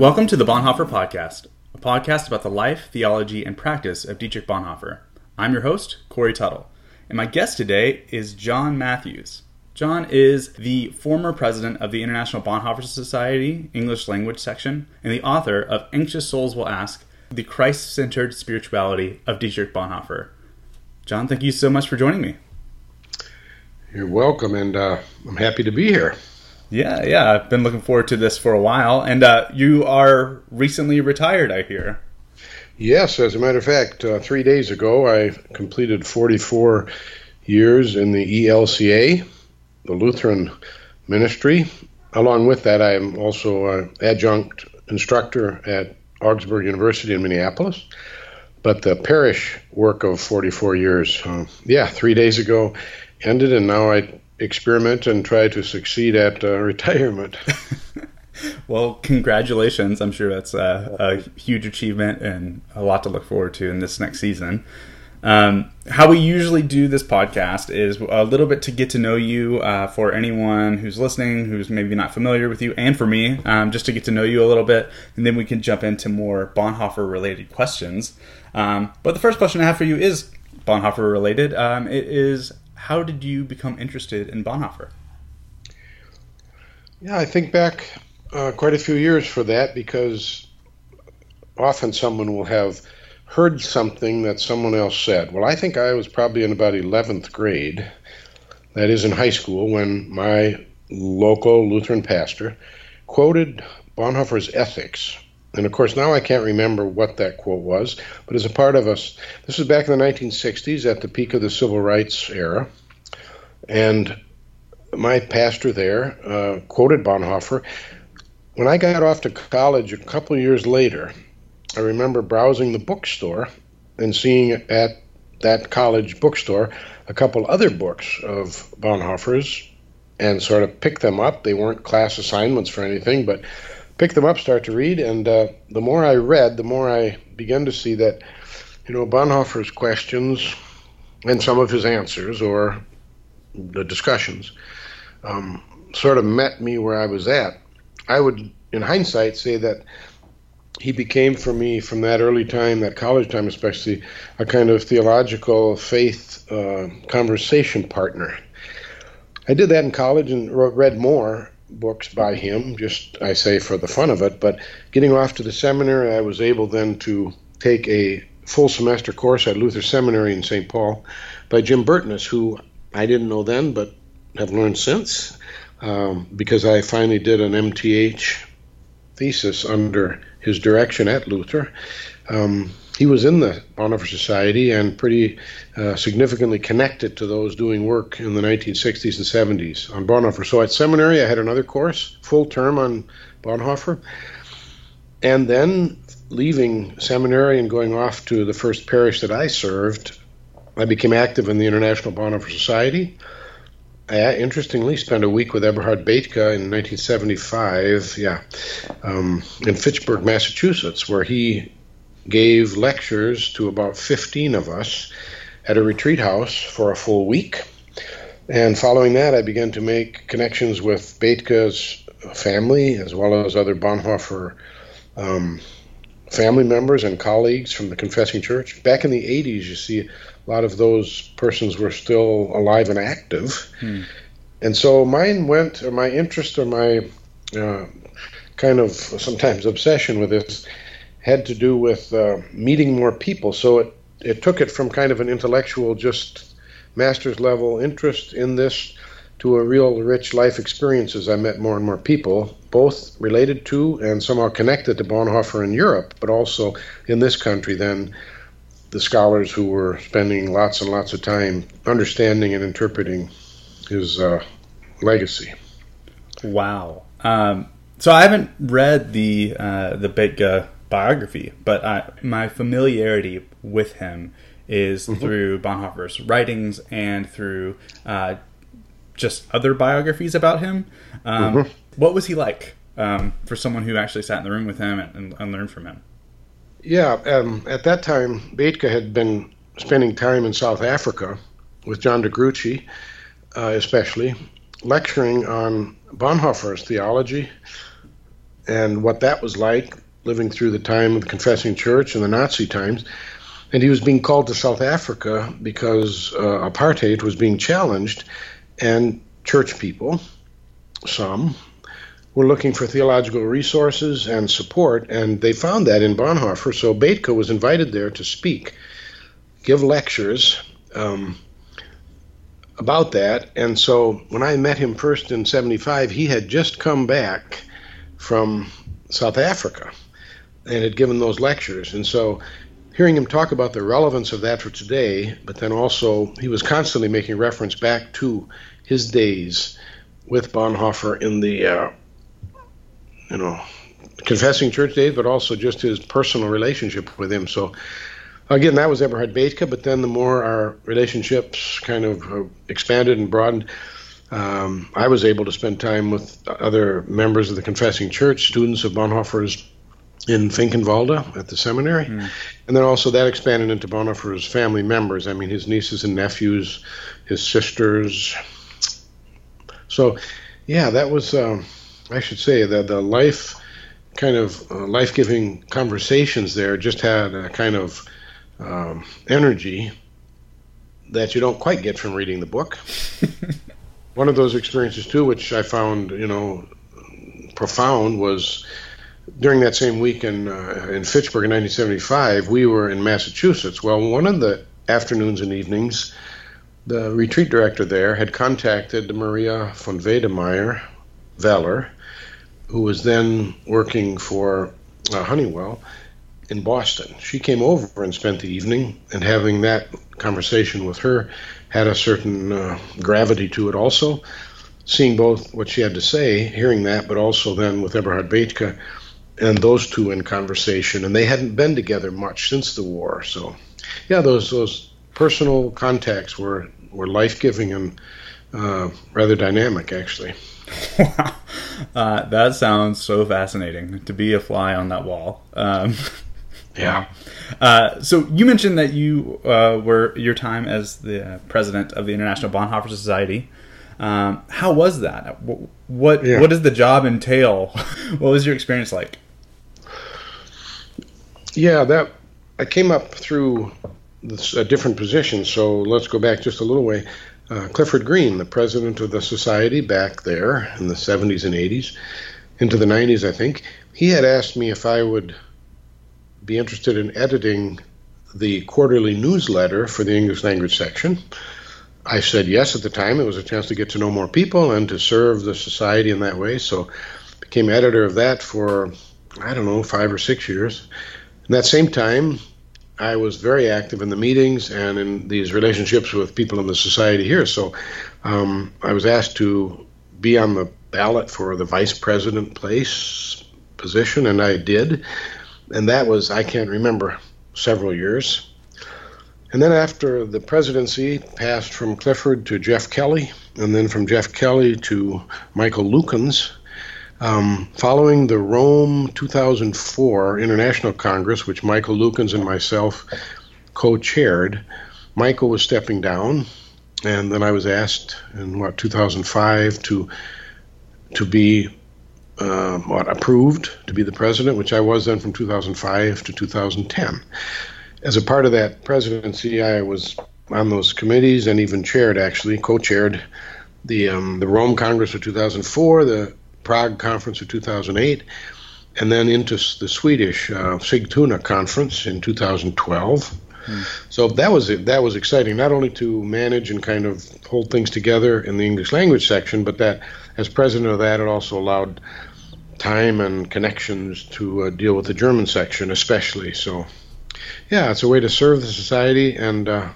Welcome to the Bonhoeffer Podcast, a podcast about the life, theology, and practice of Dietrich Bonhoeffer. I'm your host, Corey Tuttle, and my guest today is John Matthews. John is the former president of the International Bonhoeffer Society English Language Section and the author of Anxious Souls Will Ask The Christ Centered Spirituality of Dietrich Bonhoeffer. John, thank you so much for joining me. You're welcome, and uh, I'm happy to be here. Yeah, yeah, I've been looking forward to this for a while, and uh, you are recently retired, I hear. Yes, as a matter of fact, uh, three days ago I completed 44 years in the ELCA, the Lutheran ministry. Along with that, I am also an adjunct instructor at Augsburg University in Minneapolis. But the parish work of 44 years, uh, yeah, three days ago ended, and now I experiment and try to succeed at uh, retirement. well, congratulations. I'm sure that's a, a, huge achievement and a lot to look forward to in this next season. Um, how we usually do this podcast is a little bit to get to know you uh, for anyone who's listening, who's maybe not familiar with you, and for me, um, just to get to know you a little bit, and then we can jump into more Bonhoeffer related questions. Um, but the first question I have for you is Bonhoeffer related. Um, it is how did you become interested in Bonhoeffer? Yeah, I think back uh, quite a few years for that because often someone will have heard something that someone else said. Well, I think I was probably in about 11th grade, that is in high school, when my local Lutheran pastor quoted Bonhoeffer's Ethics. And of course, now I can't remember what that quote was, but as a part of us, this was back in the 1960s at the peak of the civil rights era. And my pastor there uh, quoted Bonhoeffer. When I got off to college a couple years later, I remember browsing the bookstore and seeing at that college bookstore a couple other books of Bonhoeffer's and sort of picked them up. They weren't class assignments for anything, but picked them up, start to read, and uh, the more I read, the more I began to see that, you know, Bonhoeffer's questions and some of his answers, or the discussions, um, sort of met me where I was at. I would, in hindsight, say that he became for me from that early time, that college time especially, a kind of theological faith uh, conversation partner. I did that in college and wrote, read more books by him, just I say for the fun of it. But getting off to the seminary, I was able then to take a full semester course at Luther Seminary in St. Paul by Jim Burtness, who I didn't know then, but have learned since, um, because I finally did an MTH thesis under his direction at Luther. Um, he was in the Bonhoeffer Society and pretty uh, significantly connected to those doing work in the 1960s and 70s on Bonhoeffer. So at seminary, I had another course, full term on Bonhoeffer. And then leaving seminary and going off to the first parish that I served, I became active in the International Bonhoeffer Society. I interestingly spent a week with Eberhard Bethge in 1975, yeah, um, in Fitchburg, Massachusetts, where he gave lectures to about 15 of us at a retreat house for a full week. And following that, I began to make connections with Bethge's family as well as other Bonhoeffer um, family members and colleagues from the Confessing Church. Back in the 80s, you see a lot of those persons were still alive and active. Hmm. And so mine went, or my interest, or my uh, kind of sometimes obsession with this had to do with uh, meeting more people. So it, it took it from kind of an intellectual, just master's level interest in this to a real rich life experiences. I met more and more people, both related to and somehow connected to Bonhoeffer in Europe, but also in this country then the scholars who were spending lots and lots of time understanding and interpreting his uh, legacy. Wow. Um, so I haven't read the uh, the Bethge biography, but I, my familiarity with him is mm-hmm. through Bonhoeffer's writings and through uh, just other biographies about him. Um, mm-hmm. What was he like um, for someone who actually sat in the room with him and, and learned from him? Yeah, um, at that time, Bethge had been spending time in South Africa with John de Gruchy, uh, especially, lecturing on Bonhoeffer's theology and what that was like living through the time of the confessing church and the Nazi times. And he was being called to South Africa because uh, apartheid was being challenged, and church people, some, were looking for theological resources and support, and they found that in Bonhoeffer. So Bethge was invited there to speak, give lectures um, about that. And so when I met him first in 75, he had just come back from South Africa and had given those lectures. And so hearing him talk about the relevance of that for today, but then also he was constantly making reference back to his days with Bonhoeffer in the, uh, you know, confessing church days, but also just his personal relationship with him. So again, that was Eberhard Bethge, but then the more our relationships kind of uh, expanded and broadened, um, I was able to spend time with other members of the Confessing Church, students of Bonhoeffer's in Finkenwalde at the seminary. Mm. And then also that expanded into Bonhoeffer's family members. I mean, his nieces and nephews, his sisters. So, yeah, that was, um, I should say, that the life kind of uh, life giving conversations there just had a kind of um, energy that you don't quite get from reading the book. One of those experiences, too, which I found, you know, profound was during that same week in uh, in Fitchburg in 1975, we were in Massachusetts. Well, one of the afternoons and evenings, the retreat director there had contacted Maria von Wedemeyer Weller, who was then working for uh, Honeywell in Boston. She came over and spent the evening, and having that conversation with her had a certain uh, gravity to it also. Seeing both what she had to say, hearing that, but also then with Eberhard Bethge and those two in conversation, and they hadn't been together much since the war. So, yeah, those those personal contacts were were life giving and uh, rather dynamic, actually. Wow, uh, that sounds so fascinating to be a fly on that wall. Um, yeah. Uh, so you mentioned that you uh, were your time as the president of the International Bonhoeffer Society. Um, how was that? What what, yeah. what does the job entail? what was your experience like? Yeah, that I came up through this, a different position. So let's go back just a little way. Uh, Clifford Green, the president of the society back there in the 70s and 80s, into the 90s, I think, he had asked me if I would be interested in editing the quarterly newsletter for the English language section. I said yes at the time. It was a chance to get to know more people and to serve the society in that way. So became editor of that for I don't know five or six years. In that same time, I was very active in the meetings and in these relationships with people in the society here. So um, I was asked to be on the ballot for the vice president place position, and I did. And that was, I can't remember, several years. And then after the presidency passed from Clifford to Jeff Kelly, and then from Jeff Kelly to Michael Lukens, um, following the Rome 2004 International Congress, which Michael Lukens and myself co chaired, Michael was stepping down, and then I was asked in what 2005 to to be uh, what approved to be the president, which I was then from 2005 to 2010. As a part of that presidency, I was on those committees and even chaired, actually, co-chaired the um, the Rome Congress of 2004, the Prague Conference of 2008, and then into the Swedish uh, Sigtuna Conference in 2012. Hmm. So that was it. That was exciting, not only to manage and kind of hold things together in the English language section, but that as president of that, it also allowed time and connections to uh, deal with the German section, especially. So, yeah, it's a way to serve the society, and uh,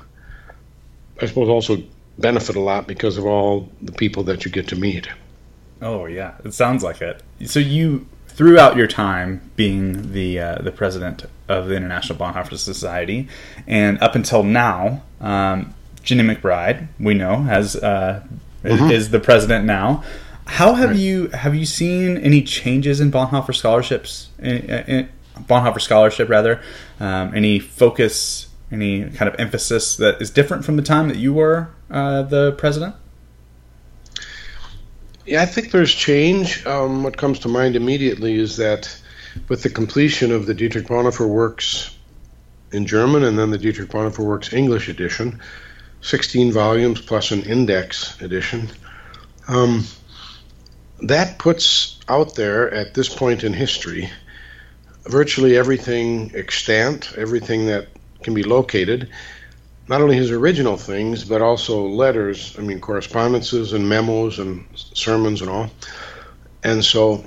I suppose also benefit a lot because of all the people that you get to meet. Oh yeah, it sounds like it. So you throughout your time being the uh, the president of the International Bonhoeffer Society, and up until now, um, Ginny McBride, we know, has uh, mm-hmm. is the president now. How have right. you have you seen any changes in Bonhoeffer scholarships? In, in Bonhoeffer scholarship, rather, um, any focus, any kind of emphasis that is different from the time that you were uh, the president? Yeah, I think there's change. Um, what comes to mind immediately is that with the completion of the Dietrich Bonhoeffer works in German and then the Dietrich Bonhoeffer works English edition, 16 volumes plus an index edition, um, that puts out there at this point in history virtually everything extant, everything that can be located, not only his original things, but also letters, I mean, correspondences and memos and sermons and all. And so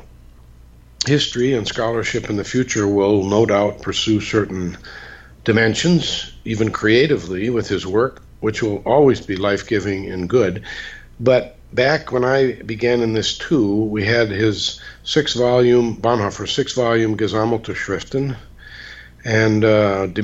history and scholarship in the future will no doubt pursue certain dimensions, even creatively, with his work, which will always be life giving and good. But back when I began in this too, we had his six volume, Bonhoeffer six volume Gesammelte Schriften, and uh, Die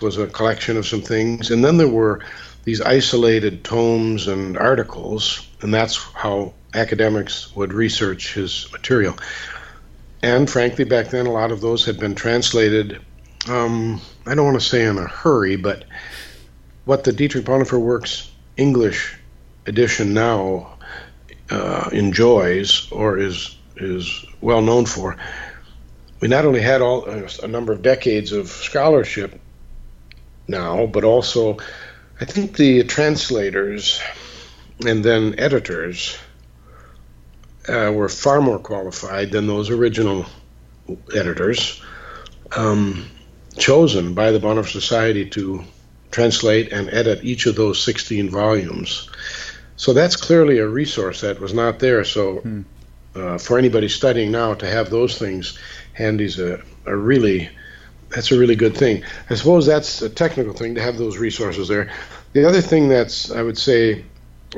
was a collection of some things. And then there were these isolated tomes and articles, and that's how academics would research his material. And frankly, back then, a lot of those had been translated, um, I don't want to say in a hurry, but what the Dietrich Bonhoeffer Works English edition now uh, enjoys or is is well known for. We not only had all a number of decades of scholarship now, but also I think the translators and then editors uh, were far more qualified than those original editors um, chosen by the Bonhoeffer Society to translate and edit each of those 16 volumes. So that's clearly a resource that was not there. So hmm. uh, for anybody studying now to have those things handy is a, a really that's a really good thing. I suppose that's a technical thing to have those resources there. The other thing that's I would say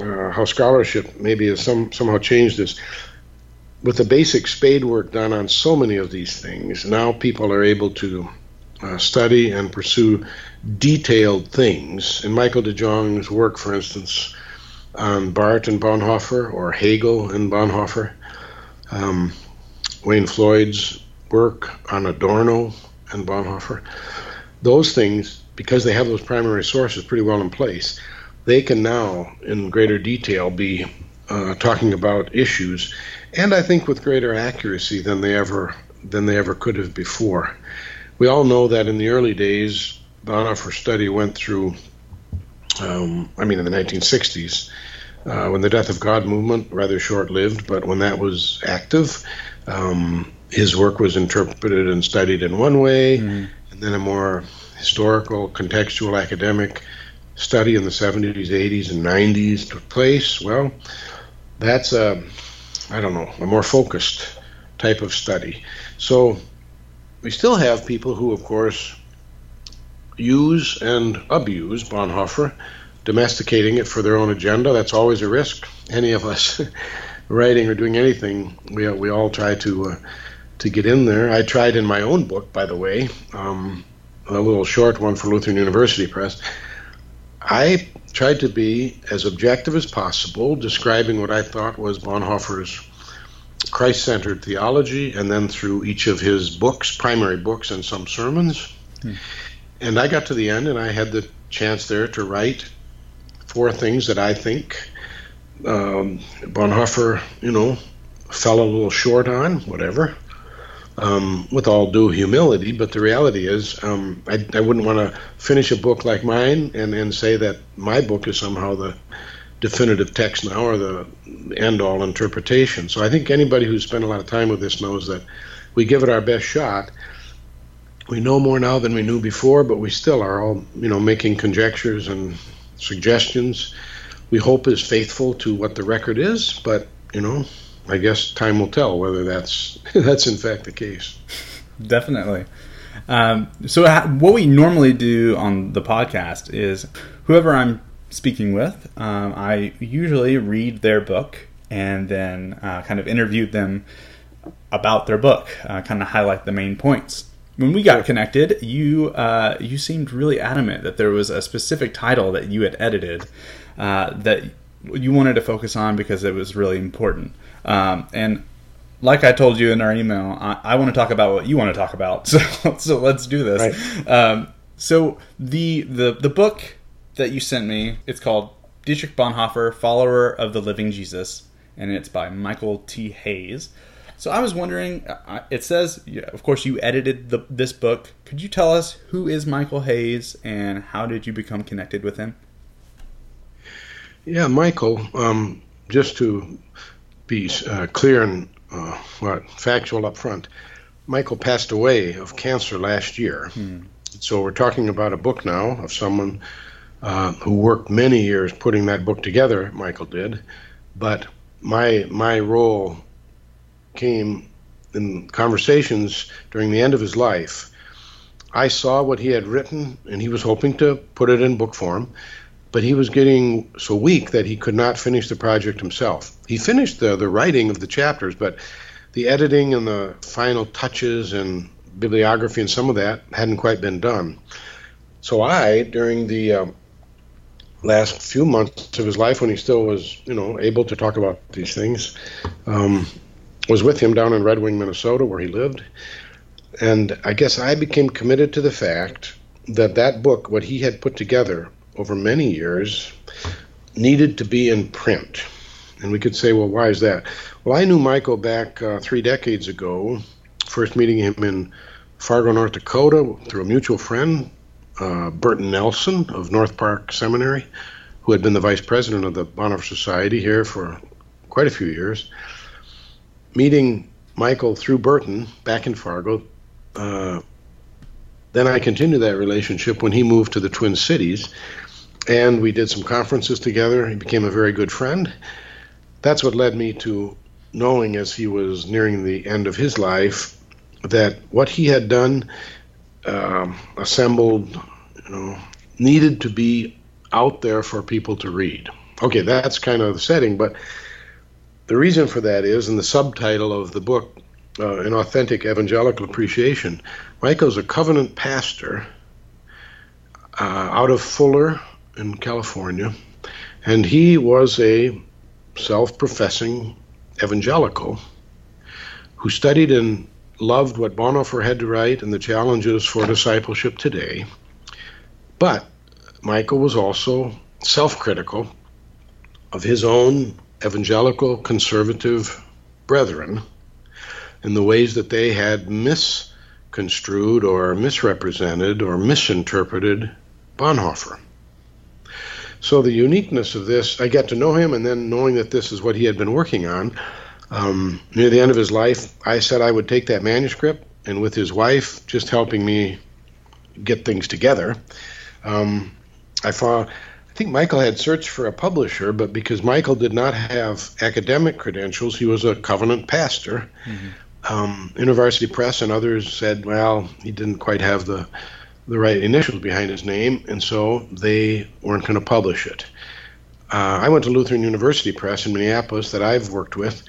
uh, how scholarship maybe has some somehow changed is with the basic spade work done on so many of these things. Now people are able to uh, study and pursue detailed things. In Michael DeJonge's work, for instance, on Barth and Bonhoeffer or Hegel and Bonhoeffer. Um, Wayne Floyd's work on Adorno and Bonhoeffer. Those things, because they have those primary sources pretty well in place, they can now, in greater detail, be uh, talking about issues, and I think with greater accuracy than they ever than they ever could have before. We all know that in the early days, Bonhoeffer study went through um, I mean, in the 1960s, uh, when the Death of God movement, rather short lived, but when that was active, um, his work was interpreted and studied in one way, mm-hmm. and then a more historical, contextual, academic study in the 70s, 80s, and 90s took place. Well, that's a, I don't know, a more focused type of study. So we still have people who, of course, use and abuse Bonhoeffer, domesticating it for their own agenda. That's always a risk. Any of us writing or doing anything, we, we all try to uh, to get in there. I tried in my own book, by the way, um, a little short one for Lutheran University Press. I tried to be as objective as possible, describing what I thought was Bonhoeffer's Christ centered theology, and then through each of his books, primary books, and some sermons. Hmm. And I got to the end, and I had the chance there to write four things that I think um, Bonhoeffer, you know, fell a little short on, whatever. Um, with all due humility, but the reality is, um, I, I, wouldn't want to finish a book like mine and, and say that my book is somehow the definitive text now or the end all interpretation. So I think anybody who's spent a lot of time with this knows that we give it our best shot we know more now than we knew before, but we still are all, you know, making conjectures and suggestions. We hope is faithful to what the record is, but you know, I guess time will tell whether that's that's in fact the case. Definitely. Um, so, what we normally do on the podcast is whoever I'm speaking with, um, I usually read their book and then uh, kind of interview them about their book, uh, kind of highlight the main points when we got connected, you uh, you seemed really adamant that there was a specific title that you had edited uh, that you wanted to focus on because it was really important. Um, and like I told you in our email, I, I, want to talk about what you want to talk about. So so let's do this. Right. Um, so the the the book that you sent me, it's called Dietrich Bonhoeffer, Follower of the Living Jesus, and it's by Michael T. Hayes. So I was wondering, uh, it says, of course, you edited the, this book. Could you tell us who is Michael Hayes and how did you become connected with him? Yeah, Michael, um, just to be uh, clear and uh, what factual up front, Michael passed away of cancer last year. Hmm. So we're talking about a book now of someone uh, who worked many years putting that book together. Michael did, but my my role came in conversations during the end of his life. I saw what he had written, and he was hoping to put it in book form, but he was getting so weak that he could not finish the project himself. He finished the, the writing of the chapters, but the editing and the final touches and bibliography and some of that hadn't quite been done. So I, during the uh, last few months of his life, when he still was, you know, able to talk about these things, um, was with him down in Red Wing, Minnesota, where he lived. And I guess I became committed to the fact that that book, what he had put together over many years, needed to be in print. And we could say, well, why is that? Well, I knew Michael back uh, three decades ago, first meeting him in Fargo, North Dakota, through a mutual friend, uh, Burton Nelson of North Park Seminary, who had been the vice president of the Bonhoeffer Society here for quite a few years meeting Michael through Burton back in Fargo. Uh, then I continued that relationship when he moved to the Twin Cities, and we did some conferences together. He became a very good friend. That's what led me to knowing as he was nearing the end of his life that what he had done, uh, assembled, you know, needed to be out there for people to read. Okay, that's kind of the setting, but the reason for that is, in the subtitle of the book, uh, An Authentic Evangelical Appreciation, Michael's a covenant pastor uh, out of Fuller in California, and he was a self professing evangelical who studied and loved what Bonhoeffer had to write and the challenges for discipleship today. But Michael was also self critical of his own evangelical conservative brethren in the ways that they had misconstrued or misrepresented or misinterpreted Bonhoeffer. So the uniqueness of this, I got to know him, and then knowing that this is what he had been working on. Um, near the end of his life, I said I would take that manuscript, and with his wife just helping me get things together, um, I found I think Michael had searched for a publisher, but because Michael did not have academic credentials, he was a covenant pastor. Mm-hmm. Um, University Press and others said, well, he didn't quite have the the right initials behind his name, and so they weren't going to publish it. Uh, I went to Lutheran University Press in Minneapolis that I've worked with,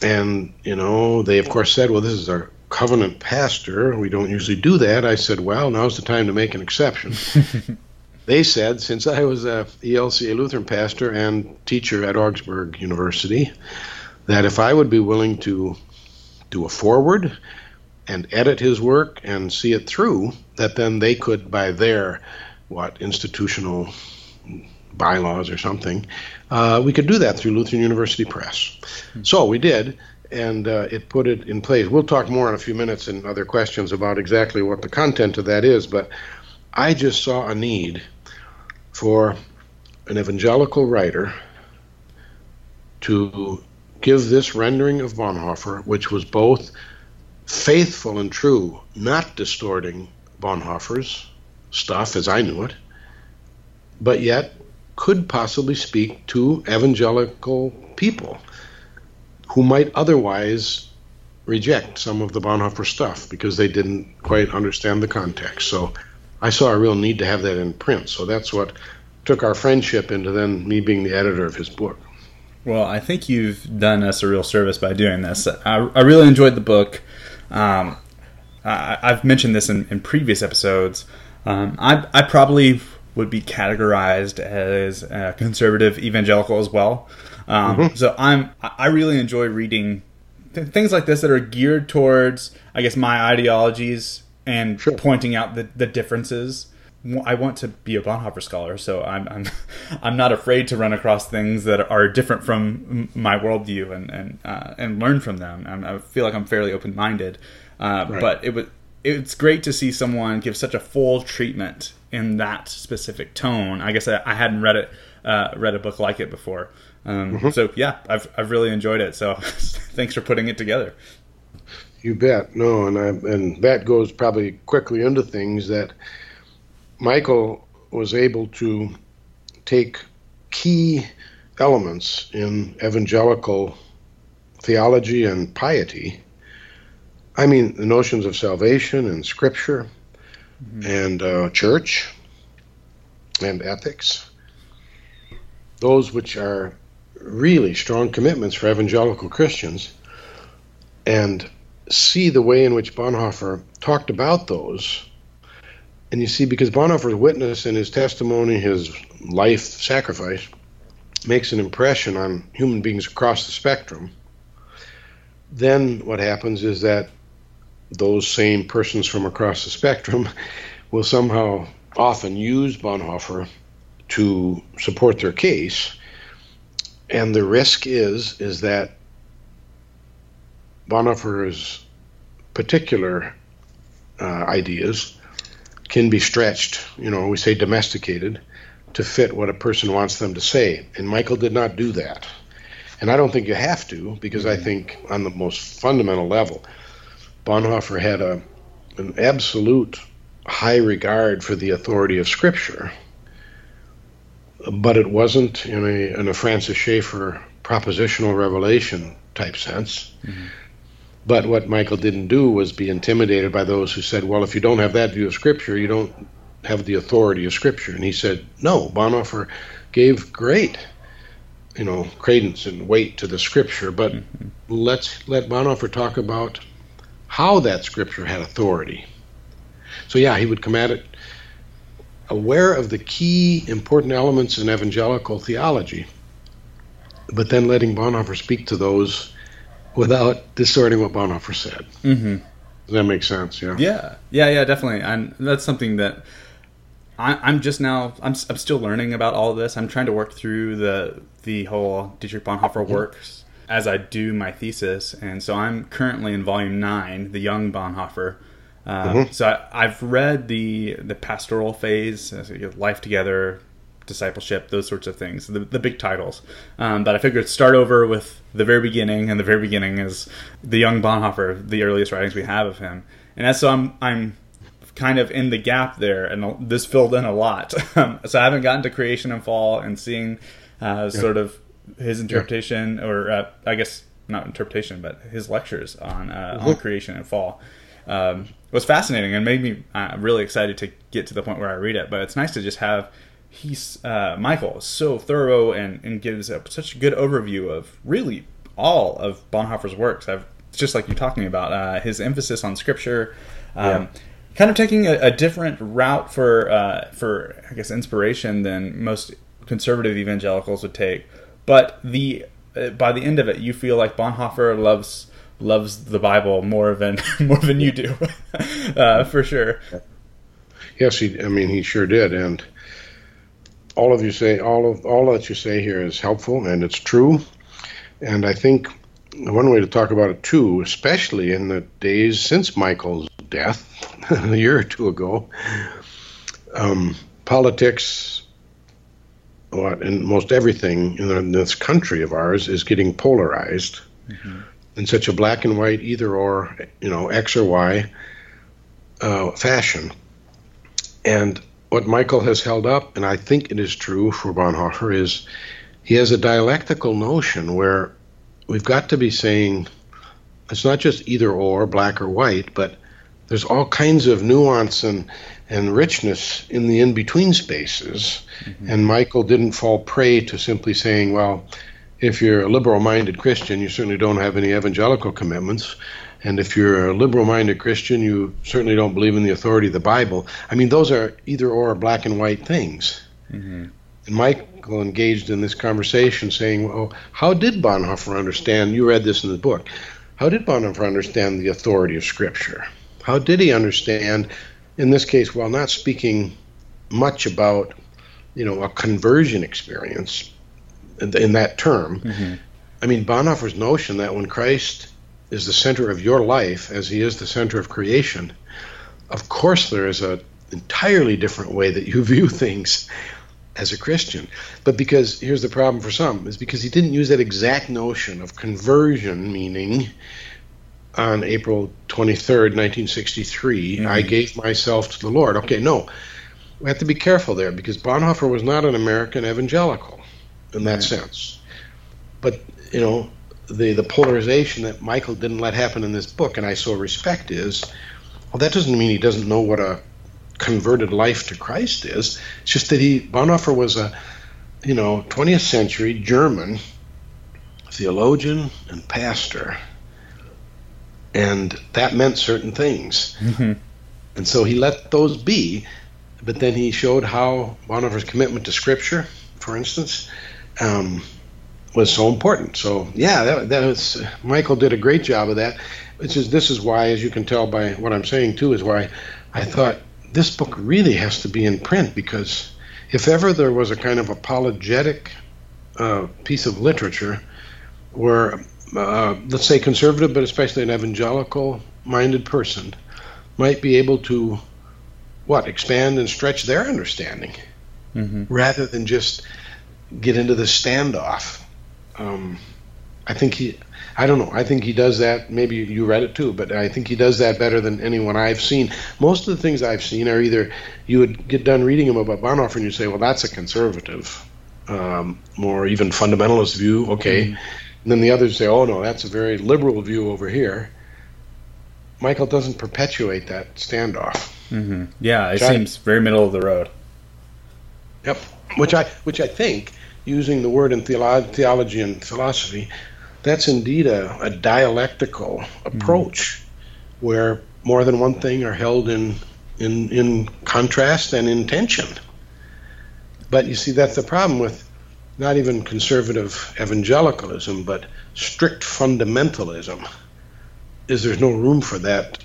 and you know they of course said, well, this is our covenant pastor. We don't usually do that. I said, well, now's the time to make an exception. they said, since I was a ELCA Lutheran pastor and teacher at Augsburg University, that if I would be willing to do a forward and edit his work and see it through, that then they could, by their what institutional bylaws or something, uh, we could do that through Lutheran University Press. Hmm. So we did, and uh, it put it in place. We'll talk more in a few minutes and other questions about exactly what the content of that is, but I just saw a need for an evangelical writer to give this rendering of Bonhoeffer, which was both faithful and true, not distorting Bonhoeffer's stuff as I knew it, but yet could possibly speak to evangelical people who might otherwise reject some of the Bonhoeffer stuff because they didn't quite understand the context. So I saw a real need to have that in print. So that's what took our friendship into then me being the editor of his book. Well, I think you've done us a real service by doing this. I, I really enjoyed the book. Um, I, have mentioned this in, in previous episodes. Um, I, I, probably would be categorized as a conservative evangelical as well. Um, mm-hmm. So I'm I really enjoy reading th- things like this that are geared towards I guess my ideologies and sure. pointing out the, the differences. I want to be a Bonhoeffer scholar, so I'm I'm I'm not afraid to run across things that are different from my worldview and and uh, and learn from them. I'm, i feel like I'm fairly open minded, uh, right. but it was it's great to see someone give such a full treatment in that specific tone. I guess I, I hadn't read it uh, read a book like it before, um, mm-hmm. so yeah, I've I've really enjoyed it. So thanks for putting it together. You bet. No, and I, and that goes probably quickly into things that Michael was able to take key elements in evangelical theology and piety. I mean, the notions of salvation and scripture mm-hmm. and uh, church and ethics, those which are really strong commitments for evangelical Christians, and see the way in which Bonhoeffer talked about those and you see, because Bonhoeffer's witness and his testimony, his life sacrifice, makes an impression on human beings across the spectrum, then what happens is that those same persons from across the spectrum will somehow often use Bonhoeffer to support their case. And the risk is is that Bonhoeffer's particular uh, ideas can be stretched, you know, we say domesticated, to fit what a person wants them to say. And Michael did not do that. And I don't think you have to, because I think on the most fundamental level, Bonhoeffer had a, an absolute high regard for the authority of Scripture, but it wasn't in a, in a Francis Schaeffer propositional revelation type sense. Mm-hmm. But what Michael didn't do was be intimidated by those who said, well, if you don't have that view of Scripture, you don't have the authority of Scripture. And he said, no, Bonhoeffer gave great, you know, credence and weight to the Scripture, but mm-hmm. let's let Bonhoeffer talk about how that Scripture had authority. So, yeah, he would come at it aware of the key important elements in evangelical theology, but then letting Bonhoeffer speak to those without distorting what Bonhoeffer said. Mm-hmm. Does that make sense? Yeah. Yeah. Yeah. Yeah. Definitely. And that's something that I, am just now. I'm, I'm still learning about all of this. I'm trying to work through the the whole Dietrich Bonhoeffer mm-hmm. works as I do my thesis, and so I'm currently in volume nine, the Young Bonhoeffer. Uh, mm-hmm. So I, have read the the pastoral phase, life together, discipleship, those sorts of things, the, the big titles. Um, but I figured start over with the very beginning, and the very beginning is the young Bonhoeffer, the earliest writings we have of him. And as so I'm I'm kind of in the gap there, and this filled in a lot. Um, so I haven't gotten to creation and fall and seeing uh, sort of his interpretation, yeah. or uh, I guess not interpretation, but his lectures on uh, mm-hmm. on creation and fall. Um, was fascinating and made me uh, really excited to get to the point where I read it. But it's nice to just have he's uh, Michael is so thorough and, and gives a, such a good overview of really all of Bonhoeffer's works. I've just like you're talking about uh, his emphasis on scripture, um, yeah. kind of taking a, a different route for uh, for I guess inspiration than most conservative evangelicals would take. But the uh, by the end of it, you feel like Bonhoeffer loves loves the Bible more than more than you do, uh, for sure. Yes, he. I mean, he sure did, and all of you say all of all that you say here is helpful and it's true. And I think one way to talk about it too, especially in the days since Michael's death a year or two ago, um, politics, what and most everything in this country of ours is getting polarized mm-hmm. in such a black and white either or, you know, X or Y uh, fashion. And what Michael has held up, and I think it is true for Bonhoeffer, is he has a dialectical notion where we've got to be saying it's not just either or, black or white, but there's all kinds of nuance and, and richness in the in between spaces. Mm-hmm. And Michael didn't fall prey to simply saying, well, if you're a liberal minded Christian, you certainly don't have any evangelical commitments. And if you're a liberal minded Christian, you certainly don't believe in the authority of the Bible. I mean, those are either or black and white things. Mm-hmm. And Michael engaged in this conversation saying, well, how did Bonhoeffer understand? You read this in the book. How did Bonhoeffer understand the authority of Scripture? How did he understand, in this case, while not speaking much about, you know, a conversion experience in, that term. Mm-hmm. I mean, Bonhoeffer's notion that when Christ is the center of your life, as he is the center of creation, of course there is an entirely different way that you view things as a Christian. But because here's the problem for some is because he didn't use that exact notion of conversion, meaning on April 23rd, 1963, mm-hmm. I gave myself to the Lord. Okay, no. We have to be careful there because Bonhoeffer was not an American evangelical in that right. sense. But, you know, the, the polarization that Michael didn't let happen in this book, and I so respect, is well, that doesn't mean he doesn't know what a converted life to Christ is. It's just that he Bonhoeffer was a you know 20th century German theologian and pastor, and that meant certain things. Mm-hmm. And so he let those be, but then he showed how Bonhoeffer's commitment to Scripture, for instance, um, was so important. So yeah, that, that was Michael did a great job of that. Which is this is why, as you can tell by what I'm saying too, is why I thought this book really has to be in print because if ever there was a kind of apologetic uh, piece of literature where, uh, let's say, conservative, but especially an evangelical-minded person might be able to what expand and stretch their understanding mm-hmm. rather than just get into the standoff. Um, I think he I don't know. I think he does that. Maybe you read it too, but I think he does that better than anyone I've seen. Most of the things I've seen are either you would get done reading him about Bonhoeffer and you say, well, that's a conservative, um, more even fundamentalist view. Okay. Mm-hmm. And then the others say, oh, no, that's a very liberal view over here. Michael doesn't perpetuate that standoff. Mm-hmm. Yeah, it seems I, very middle of the road. Yep. Which I, which I think, using the word in theolo- theology and philosophy, that's indeed a, a dialectical approach mm where more than one thing are held in, in, in contrast and in tension. But you see, that's the problem with not even conservative evangelicalism, but strict fundamentalism, is there's no room for that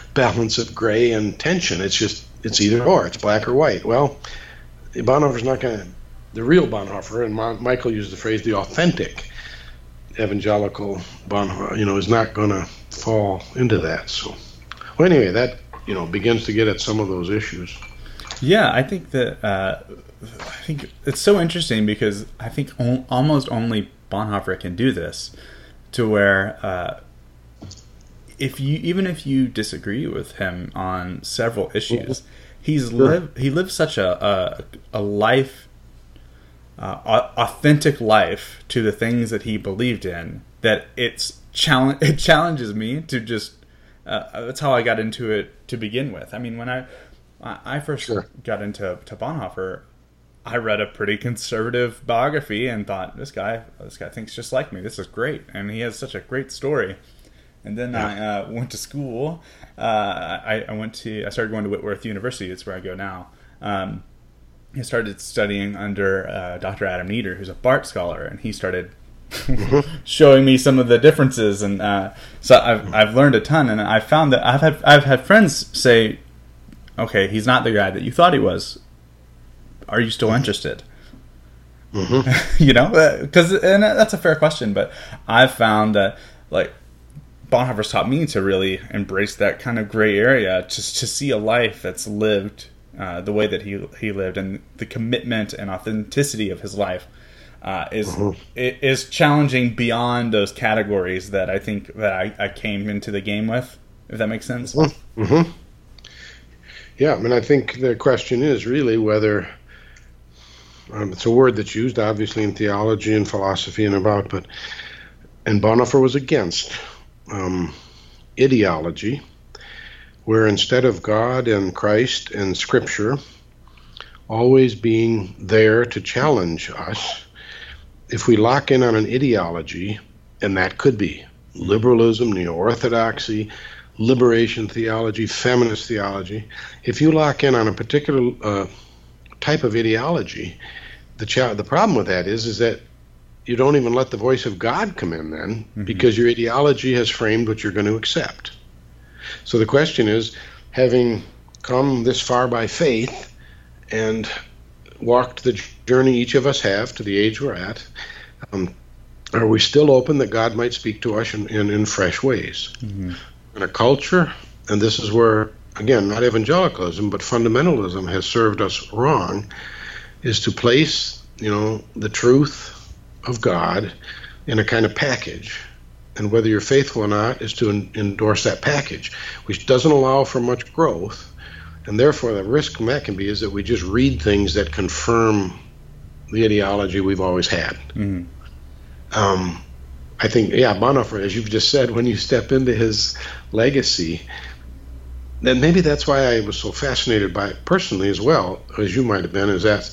balance of gray and tension. It's just, it's either or, it's black or white. Well, Bonhoeffer's not going to, the real Bonhoeffer, and Michael used the phrase the authentic, evangelical Bonhoeffer, you know, is not going to fall into that. So, well, anyway, that you know begins to get at some of those issues. Yeah, I think that uh, I think it's so interesting because I think o- almost only Bonhoeffer can do this, to where uh, if you even if you disagree with him on several issues, he's lived he lived such a, a, a life uh, authentic life to the things that he believed in that it's challenge it challenges me to just uh, that's how I got into it to begin with. I mean, when I I first sure. got into to Bonhoeffer, I read a pretty conservative biography and thought this guy this guy thinks just like me. This is great, and he has such a great story. And then yeah. I uh, went to school. Uh, I, I, went to I started going to Whitworth University. It's where I go now. Um, I started studying under uh, Dr. Adam Neder, who's a Barth scholar, and he started showing me some of the differences. And uh, so I've, I've learned a ton, and I found that I've had I've had friends say, "Okay, he's not the guy that you thought he was. Are you still interested?" Mm-hmm. you know, because and that's a fair question, but I've found that like Bonhoeffer's taught me to really embrace that kind of gray area, just to see a life that's lived uh, the way that he he lived and the commitment and authenticity of his life uh, is mm-hmm. is challenging beyond those categories that I think that I, I came into the game with. If that makes sense. Mm-hmm. mm-hmm. Yeah, I mean, I think the question is really whether um, it's a word that's used obviously in theology and philosophy and about, but and Bonhoeffer was against um, ideology where instead of God and Christ and Scripture always being there to challenge us, if we lock in on an ideology, and that could be liberalism, neo orthodoxy, liberation theology, feminist theology, if you lock in on a particular uh, type of ideology, the cha- the problem with that is is that you don't even let the voice of God come in then mm-hmm. because your ideology has framed what you're going to accept. So the question is, having come this far by faith and walked the journey each of us have to the age we're at, um, are we still open that God might speak to us in, in, in fresh ways? Mm-hmm. In a culture, and this is where, again, not evangelicalism, but fundamentalism has served us wrong, is to place, you know, the truth of God in a kind of package. And whether you're faithful or not is to en- endorse that package, which doesn't allow for much growth. And therefore, the risk from that can be is that we just read things that confirm the ideology we've always had. Mm-hmm. Um, I think, yeah, Bonhoeffer, as you've just said, when you step into his legacy, then maybe that's why I was so fascinated by it personally as well, as you might have been, is that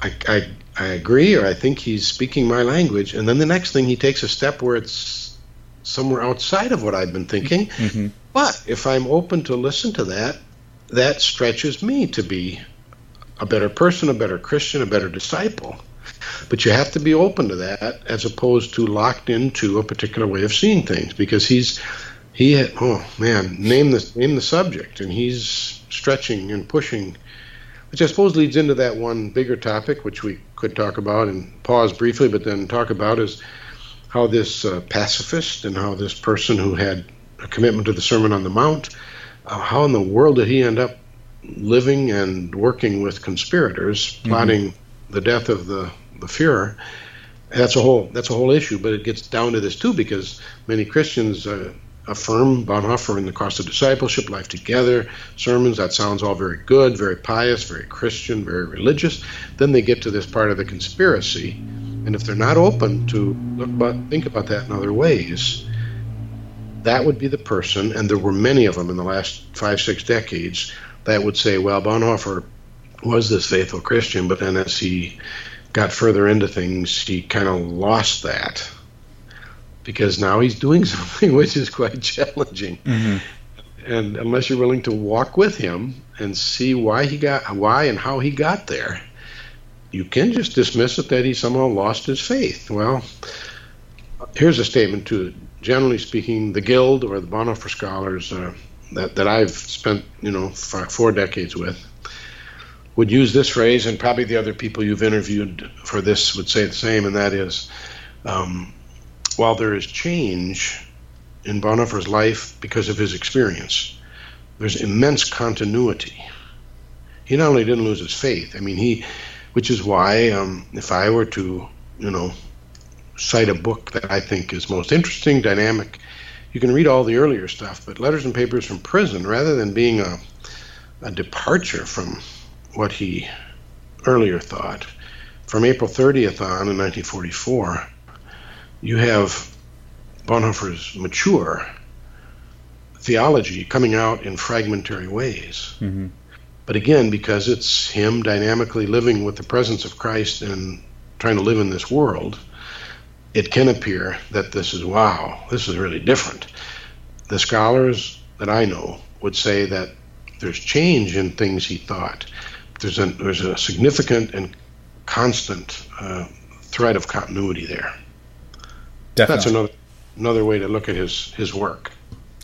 I, I, I agree or I think he's speaking my language. And then the next thing he takes a step where it's somewhere outside of what I've been thinking. Mm-hmm. But if I'm open to listen to that, that stretches me to be a better person, a better Christian, a better disciple. But you have to be open to that as opposed to locked into a particular way of seeing things because he's he had, oh man name the name the subject and he's stretching and pushing which I suppose leads into that one bigger topic which we could talk about and pause briefly but then talk about is how this uh, pacifist and how this person who had a commitment to the Sermon on the Mount uh, how in the world did he end up living and working with conspirators mm-hmm. plotting the death of the the Fuhrer. That's a whole that's a whole issue, but it gets down to this too because many Christians uh, affirm Bonhoeffer in the cost of discipleship, life together, sermons. That sounds all very good, very pious, very Christian, very religious. Then they get to this part of the conspiracy, and if they're not open to look about, think about that in other ways, that would be the person. And there were many of them in the last five, six decades that would say, well, Bonhoeffer was this faithful Christian, but then as he got further into things, he kind of lost that because now he's doing something which is quite challenging. Mm-hmm. And unless you're willing to walk with him and see why he got why and how he got there, you can just dismiss it that he somehow lost his faith. Well, here's a statement to generally speaking, the Guild or the Bonhoeffer scholars uh, that that I've spent you know four decades with would use this phrase, and probably the other people you've interviewed for this would say the same, and that is um, while there is change in Bonhoeffer's life because of his experience, there's immense continuity. He not only didn't lose his faith, I mean, he, which is why, um, if I were to, you know, cite a book that I think is most interesting, dynamic, you can read all the earlier stuff, but Letters and Papers from Prison, rather than being a, a departure from what he earlier thought. From April 30th on in 1944, you have Bonhoeffer's mature theology coming out in fragmentary ways. Mm-hmm. But again, because it's him dynamically living with the presence of Christ and trying to live in this world, it can appear that this is wow, this is really different. The scholars that I know would say that there's change in things he thought there's a there's a significant and constant uh, thread of continuity there. Definitely. That's another another way to look at his his work.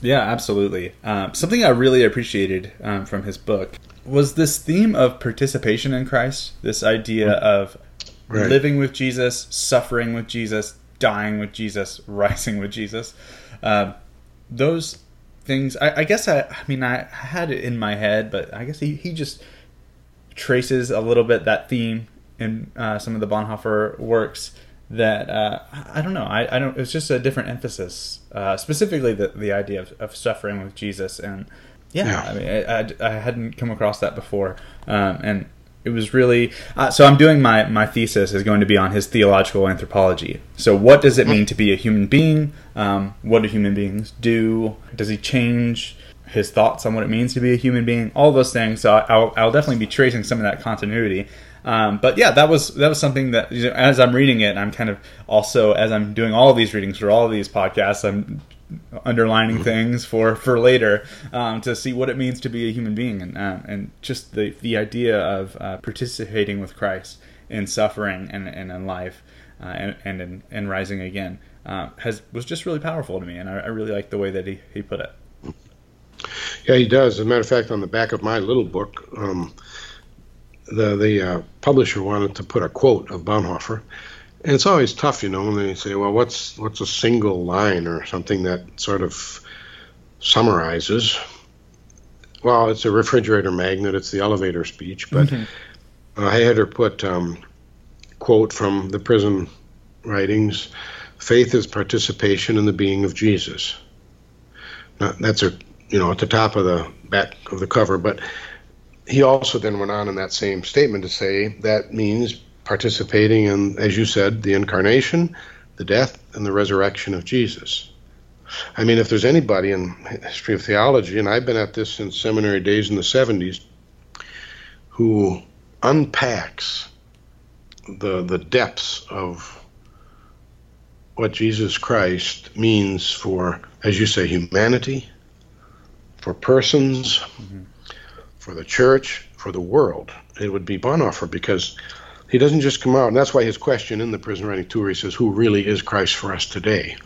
Yeah, absolutely. Um, something I really appreciated um, from his book was this theme of participation in Christ. This idea mm-hmm. of right. living with Jesus, suffering with Jesus, dying with Jesus, rising with Jesus. Um, those things, I, I guess I, I mean, I had it in my head, but I guess he, he just traces a little bit that theme in uh, some of the Bonhoeffer works that uh, I don't know. I, I, don't. It's just a different emphasis, uh, specifically the the idea of, of, suffering with Jesus, and yeah, yeah. I mean, I, I, I, hadn't come across that before, um, and it was really. Uh, so I'm doing my my thesis is going to be on his theological anthropology. So what does it mean to be a human being? Um, what do human beings do? Does he change? his thoughts on what it means to be a human being, all those things. So I'll, I'll definitely be tracing some of that continuity. Um, but yeah, that was that was something that you know, as I'm reading it, I'm kind of also as I'm doing all of these readings for all of these podcasts, I'm underlining mm-hmm. things for for later um, to see what it means to be a human being and uh, and just the the idea of uh, participating with Christ in suffering and, and in life uh, and and in, and rising again uh, has was just really powerful to me, and I, I really like the way that he, he put it. Yeah, he does. As a matter of fact, on the back of my little book, um, the the uh, publisher wanted to put a quote of Bonhoeffer, and it's always tough, you know, when they say, "Well, what's what's a single line or something that sort of summarizes?" Well, it's a refrigerator magnet. It's the elevator speech, but mm-hmm. I had her put um, quote from the prison writings: "Faith is participation in the being of Jesus." Now, that's a you know at the top of the back of the cover, but he also then went on in that same statement to say that means participating in, as you said, the incarnation, the death, and the resurrection of Jesus. I mean, if there's anybody in history of theology, and I've been at this since seminary days in the 70s, who unpacks the the depths of what Jesus Christ means for, as you say, humanity, for persons, mm-hmm for the church, for the world, it would be Bonhoeffer because he doesn't just come out, and that's why his question in the prison writing tour, he says, Who really is Christ for us today?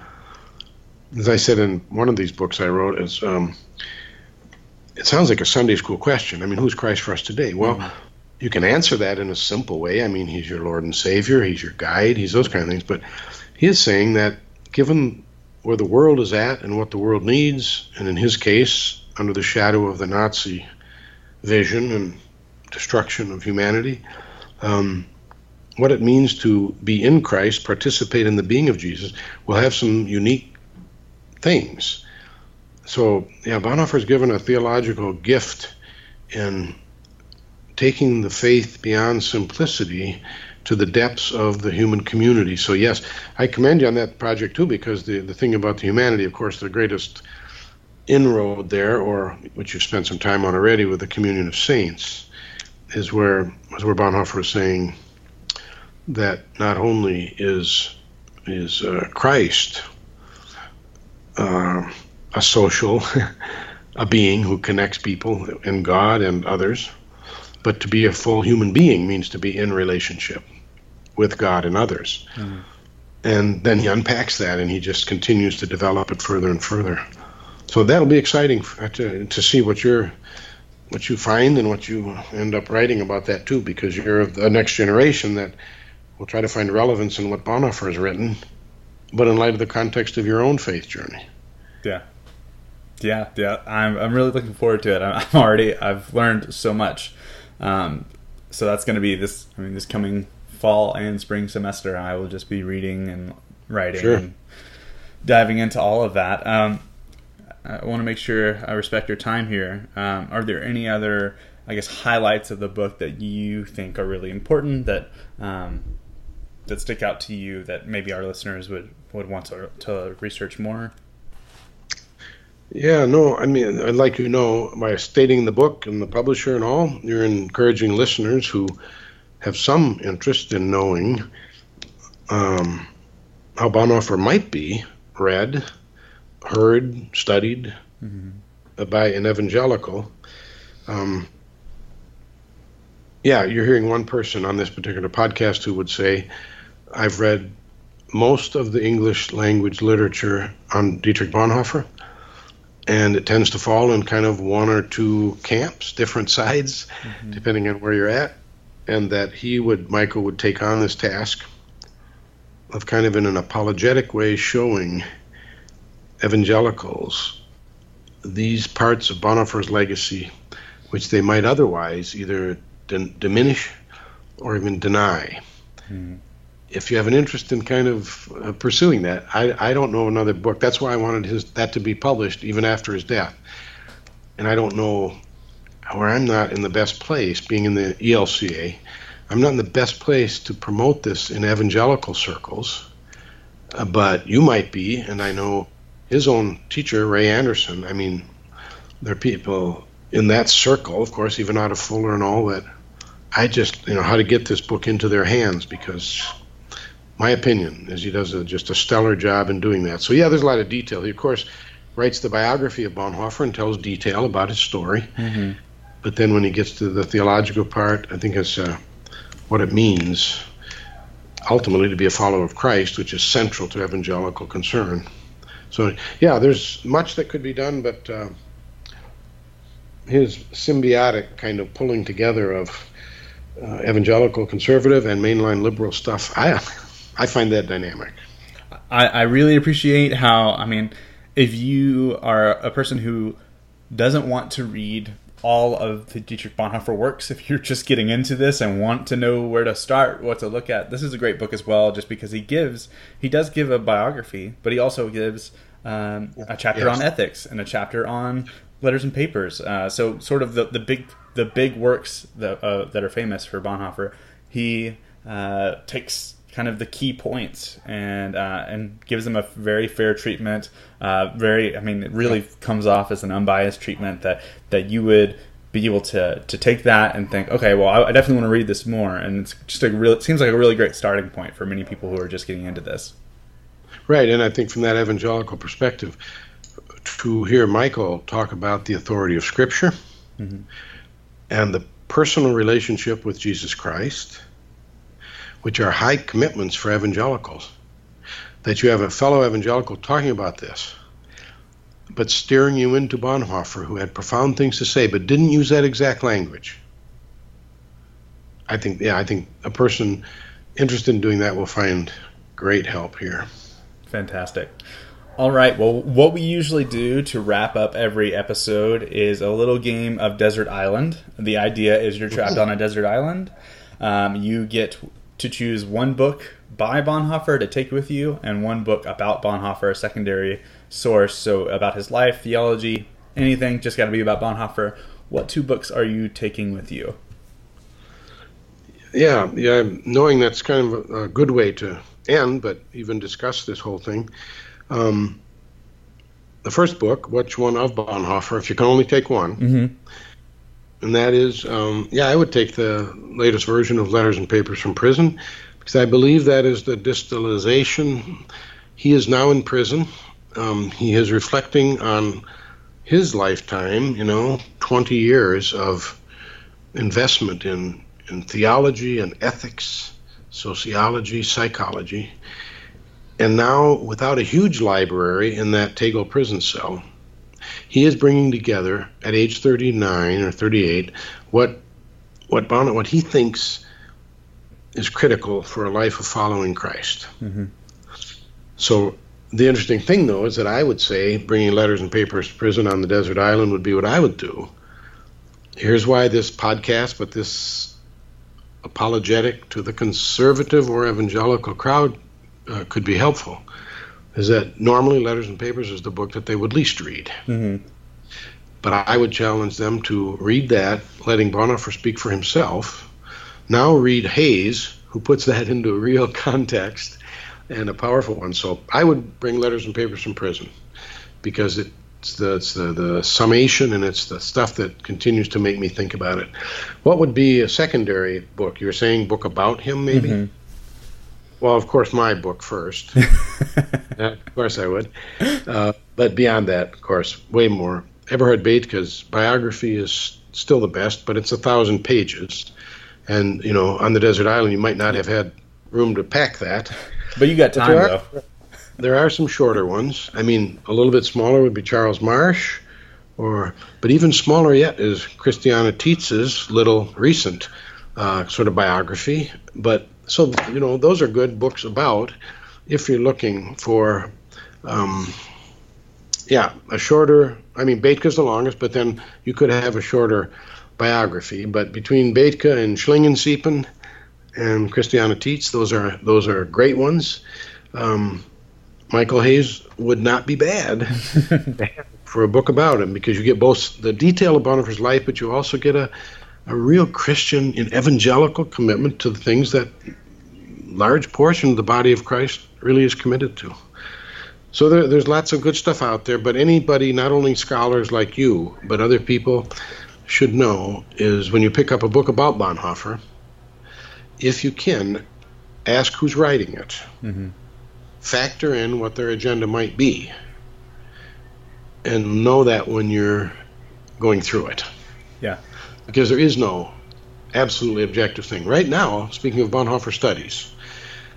As I said in one of these books I wrote, is um, it sounds like a Sunday school question. I mean, who's Christ for us today? Well, mm-hmm. you can answer that in a simple way. I mean, he's your Lord and Savior, he's your guide, he's those kind of things. But he is saying that given where the world is at and what the world needs, and in his case, under the shadow of the Nazi vision and destruction of humanity. Um, what it means to be in Christ, participate in the being of Jesus, will have some unique things. So, yeah, Bonhoeffer is given a theological gift in taking the faith beyond simplicity to the depths of the human community. So, yes, I commend you on that project too, because the, the thing about the humanity, of course, the greatest inroad there, or which you've spent some time on already with the communion of saints, is where is where Bonhoeffer is saying that not only is is uh, Christ uh, a social, a being who connects people and God and others, but to be a full human being means to be in relationship with God and others. Mm-hmm. And then he unpacks that and he just continues to develop it further and further so that'll be exciting to, to see what you're what you find and what you end up writing about that too, because you're the next generation that will try to find relevance in what Bonhoeffer has written, but in light of the context of your own faith journey. Yeah, yeah, yeah. I'm I'm really looking forward to it. I'm already I've learned so much. Um, so that's going to be this. I mean, this coming fall and spring semester, I will just be reading and writing sure. and diving into all of that. Um, I want to make sure I respect your time here. Um, are there any other, I guess, highlights of the book that you think are really important that um, that stick out to you that maybe our listeners would would want to, to research more? Yeah, no, I mean, I'd like you to know by stating the book and the publisher and all, you're encouraging listeners who have some interest in knowing um, how Bonhoeffer might be read heard, studied mm-hmm. by an evangelical. Um, yeah, you're hearing one person on this particular podcast who would say, I've read most of the English language literature on Dietrich Bonhoeffer, and it tends to fall in kind of one or two camps, different sides, mm-hmm. depending on where you're at, and that he would, Michael would take on this task of kind of in an apologetic way showing evangelicals these parts of Bonhoeffer's legacy, which they might otherwise either diminish or even deny. Mm. If you have an interest in kind of uh, pursuing that, I, I don't know another book. That's why I wanted his that to be published even after his death. And I don't know where I'm not in the best place, being in the ELCA. I'm not in the best place to promote this in evangelical circles, uh, but you might be, and I know his own teacher, Ray Anderson. I mean, there are people in that circle, of course, even out of Fuller and all that. I just, you know, how to get this book into their hands because my opinion is he does a, just a stellar job in doing that. So yeah, there's a lot of detail. He of course writes the biography of Bonhoeffer and tells detail about his story. Mm-hmm. But then when he gets to the theological part, I think it's uh, what it means ultimately to be a follower of Christ, which is central to evangelical concern. So yeah, there's much that could be done, but uh, his symbiotic kind of pulling together of uh, evangelical conservative and mainline liberal stuff. I I find that dynamic. I, I really appreciate how I mean, if you are a person who doesn't want to read all of the Dietrich Bonhoeffer works, if you're just getting into this and want to know where to start, what to look at, this is a great book as well. Just because he gives, he does give a biography, but he also gives um, a chapter yes. on ethics and a chapter on letters and papers. Uh, so sort of the, the big the big works that uh, that are famous for Bonhoeffer, he uh, takes kind of the key points and uh, and gives them a very fair treatment. Uh, very, I mean, it really comes off as an unbiased treatment that that you would be able to to take that and think, okay, well, I, I definitely want to read this more. And it's just a real. It seems like a really great starting point for many people who are just getting into this. Right, and I think from that evangelical perspective, to hear Michael talk about the authority of Scripture mm-hmm. and the personal relationship with Jesus Christ, which are high commitments for evangelicals, that you have a fellow evangelical talking about this, but steering you into Bonhoeffer, who had profound things to say, but didn't use that exact language. I think, yeah, I think a person interested in doing that will find great help here. Fantastic. All right. Well, what we usually do to wrap up every episode is a little game of Desert Island. The idea is you're trapped on a desert island. Um, you get to choose one book by Bonhoeffer to take with you, and one book about Bonhoeffer, a secondary source. So about his life, theology, anything. Just got to be about Bonhoeffer. What two books are you taking with you? Yeah, yeah. Knowing that's kind of a good way to end, but even discuss this whole thing. Um, the first book, which one of Bonhoeffer, if you can only take one, mm-hmm. And that is, um, yeah, I would take the latest version of Letters and Papers from Prison because I believe that is the distillation. He is now in prison. Um, he is reflecting on his lifetime, you know, 20 years of investment in, in theology and ethics, sociology, psychology and now, without a huge library in that Tegel prison cell, he is bringing together at age 39 or 38 what what Bonnet what he thinks is critical for a life of following Christ. Mm-hmm. So the interesting thing, though, is that I would say bringing letters and papers to prison on the desert island would be what I would do. Here's why this podcast, but this apologetic to the conservative or evangelical crowd uh, could be helpful is that normally Letters and Papers is the book that they would least read. Mm-hmm. But I would challenge them to read that, letting Bonhoeffer speak for himself. Now read Hayes, who puts that into a real context and a powerful one. So I would bring Letters and Papers from prison because it's the, it's the, the summation and it's the stuff that continues to make me think about it. What would be a secondary book? You're saying book about him, maybe? Mm-hmm. Well, of course, my book first. of course, I would. Uh, but beyond that, of course, way more. Eberhard Bethge's biography is still the best, but it's a thousand pages, and you know, on the desert island, you might not have had room to pack that. But you got time, there are, though. There are some shorter ones. I mean, a little bit smaller would be Charles Marsh, or but even smaller yet is Christiana Tietz's little recent uh, sort of biography. But so you know those are good books about if you're looking for um, yeah a shorter i mean Bethge's the longest but then you could have a shorter biography. But between Bethge and Schlingensiepen and Christiana Tietz those are those are great ones. Um, Michael hayes would not be bad for a book about him because you get both the detail of Bonhoeffer's life but you also get a a real Christian and evangelical commitment to the things that large portion of the body of Christ really is committed to. So there, there's lots of good stuff out there, but anybody, not only scholars like you, but other people should know is when you pick up a book about Bonhoeffer, if you can, ask who's writing it. Mm-hmm. Factor in what their agenda might be. And know that when you're going through it. Yeah. Because there is no absolutely objective thing. Right now, speaking of Bonhoeffer studies,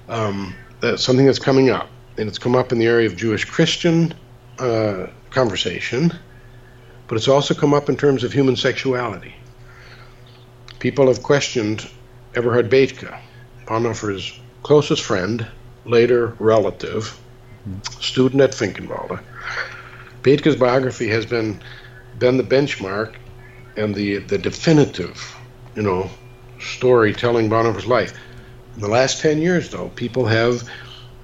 um, that's something that's coming up, and it's come up in the area of Jewish Christian uh, conversation, but it's also come up in terms of human sexuality. People have questioned Eberhard Bethge, Bonhoeffer's closest friend, later relative, student at Finkenwalde. Bethge's biography has been been the benchmark and the the definitive, you know, story telling Bonhoeffer's life. In the last ten years, though, people have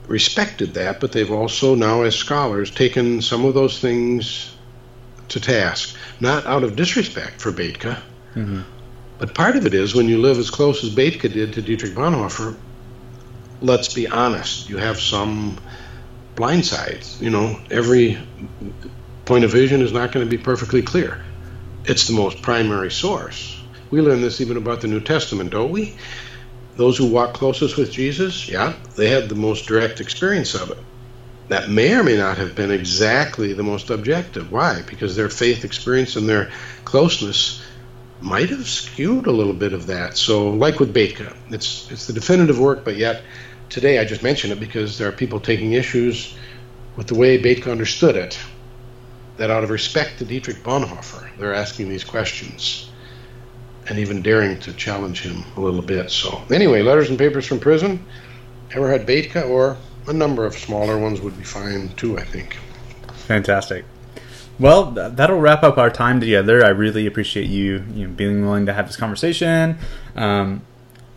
respected that, but they've also now, as scholars, taken some of those things to task, not out of disrespect for Bethge, mm-hmm. but part of it is when you live as close as Bethge did to Dietrich Bonhoeffer. Let's be honest, you have some blind sides. You know, every point of vision is not going to be perfectly clear. It's the most primary source. We learn this even about the New Testament, don't we? Those who walk closest with Jesus, yeah, they had the most direct experience of it. That may or may not have been exactly the most objective. Why? Because their faith experience and their closeness might have skewed a little bit of that. So, like with Bethge, it's it's the definitive work, but yet today I just mention it because there are people taking issues with the way Bethge understood it. That out of respect to Dietrich Bonhoeffer, they're asking these questions and even daring to challenge him a little bit. So, anyway, letters and papers from prison. Eberhard Bethge, or a number of smaller ones would be fine too, I think. Fantastic. Well, that'll wrap up our time together. I really appreciate you, you know, being willing to have this conversation. Um,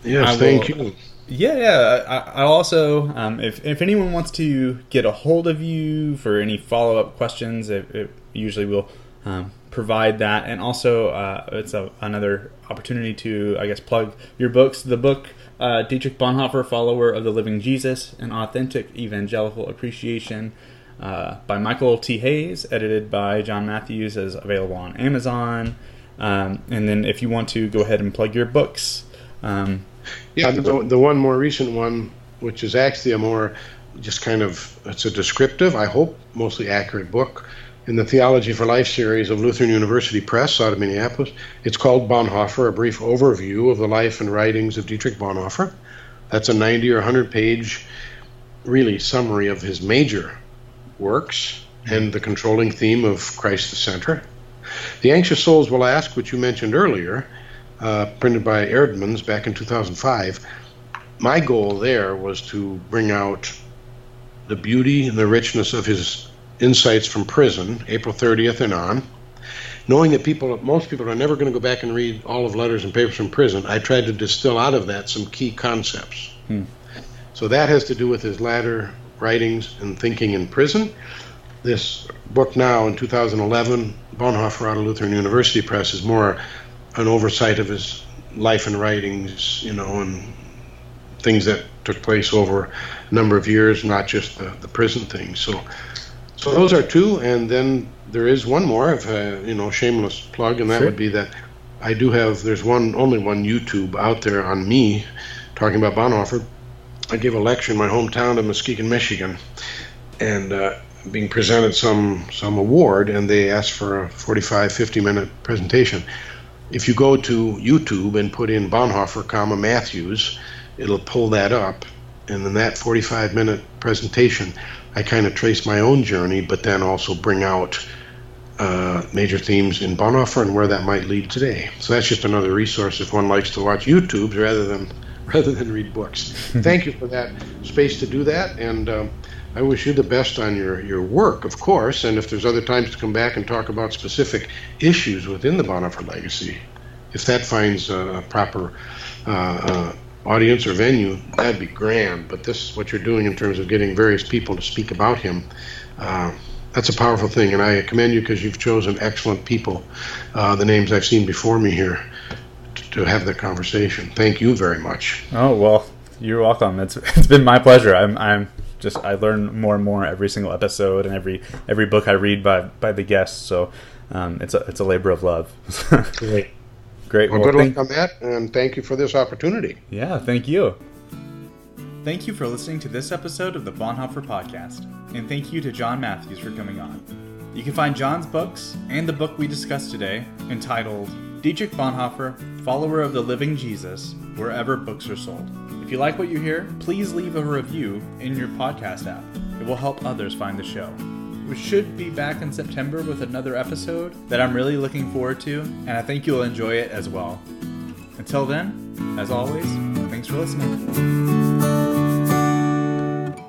yes, thank you. Yeah, yeah. I, I also, um, if if anyone wants to get a hold of you for any follow up questions, it, it, usually will um, provide that. And also, uh, it's a, another opportunity to, I guess, plug your books. The book uh, Dietrich Bonhoeffer, Follower of the Living Jesus, an authentic evangelical appreciation. Uh, by Michael T. Hayes, edited by John Matthews, is available on Amazon. Um, and then, if you want to go ahead and plug your books, um, yeah, uh, the, the one more recent one, which is actually a more just kind of it's a descriptive, I hope, mostly accurate book in the Theology for Life series of Lutheran University Press out of Minneapolis. It's called Bonhoeffer, a brief overview of the life and writings of Dietrich Bonhoeffer. That's a 90 or 100 page, really, summary of his major works and the controlling theme of Christ the center. The Anxious Souls Will Ask, which you mentioned earlier, uh, printed by Eerdmans back in 2005. My goal there was to bring out the beauty and the richness of his insights from prison, April 30th and on. Knowing that people, most people are never going to go back and read all of letters and papers from prison, I tried to distill out of that some key concepts. Hmm. So that has to do with his latter writings and thinking in prison. This book now in 2011, Bonhoeffer out of Lutheran University Press, is more an oversight of his life and writings, you know, and things that took place over a number of years, not just the, the prison things. So, so those are two, and then there is one more, if uh, you know, shameless plug, and that sure. would be that I do have. There's one, only one YouTube out there on me talking about Bonhoeffer. I gave a lecture in my hometown of Muskegon, Michigan, and uh, being presented some some award, and they asked for a 45, 50 minute presentation if you go to YouTube and put in Bonhoeffer, comma Matthews, it'll pull that up. And in that 45 minute presentation, I kind of trace my own journey, but then also bring out uh, major themes in Bonhoeffer and where that might lead today. So that's just another resource if one likes to watch YouTube rather than rather than read books. Thank you for that space to do that, and um, I wish you the best on your, your work, of course, and if there's other times to come back and talk about specific issues within the Bonhoeffer legacy, if that finds a proper uh, uh, audience or venue, that'd be grand. But this, is what you're doing in terms of getting various people to speak about him, uh, that's a powerful thing, and I commend you because you've chosen excellent people, uh, the names I've seen before me here, to, to have the conversation. Thank you very much. Oh well, you're welcome. It's it's been my pleasure. I'm I'm just I learn more and more every single episode and every every book I read by by the guests. So um, it's a it's a labor of love. Great, great. Well, well good luck on that, and thank you for this opportunity. Yeah, thank you. Thank you for listening to this episode of the Bonhoeffer Podcast, and thank you to John Matthews for coming on. You can find John's books and the book we discussed today, entitled Dietrich Bonhoeffer, Follower of the Living Jesus, wherever books are sold. If you like what you hear, please leave a review in your podcast app. It will help others find the show. We should be back in September with another episode that I'm really looking forward to, and I think you'll enjoy it as well. Until then, as always, thanks for listening.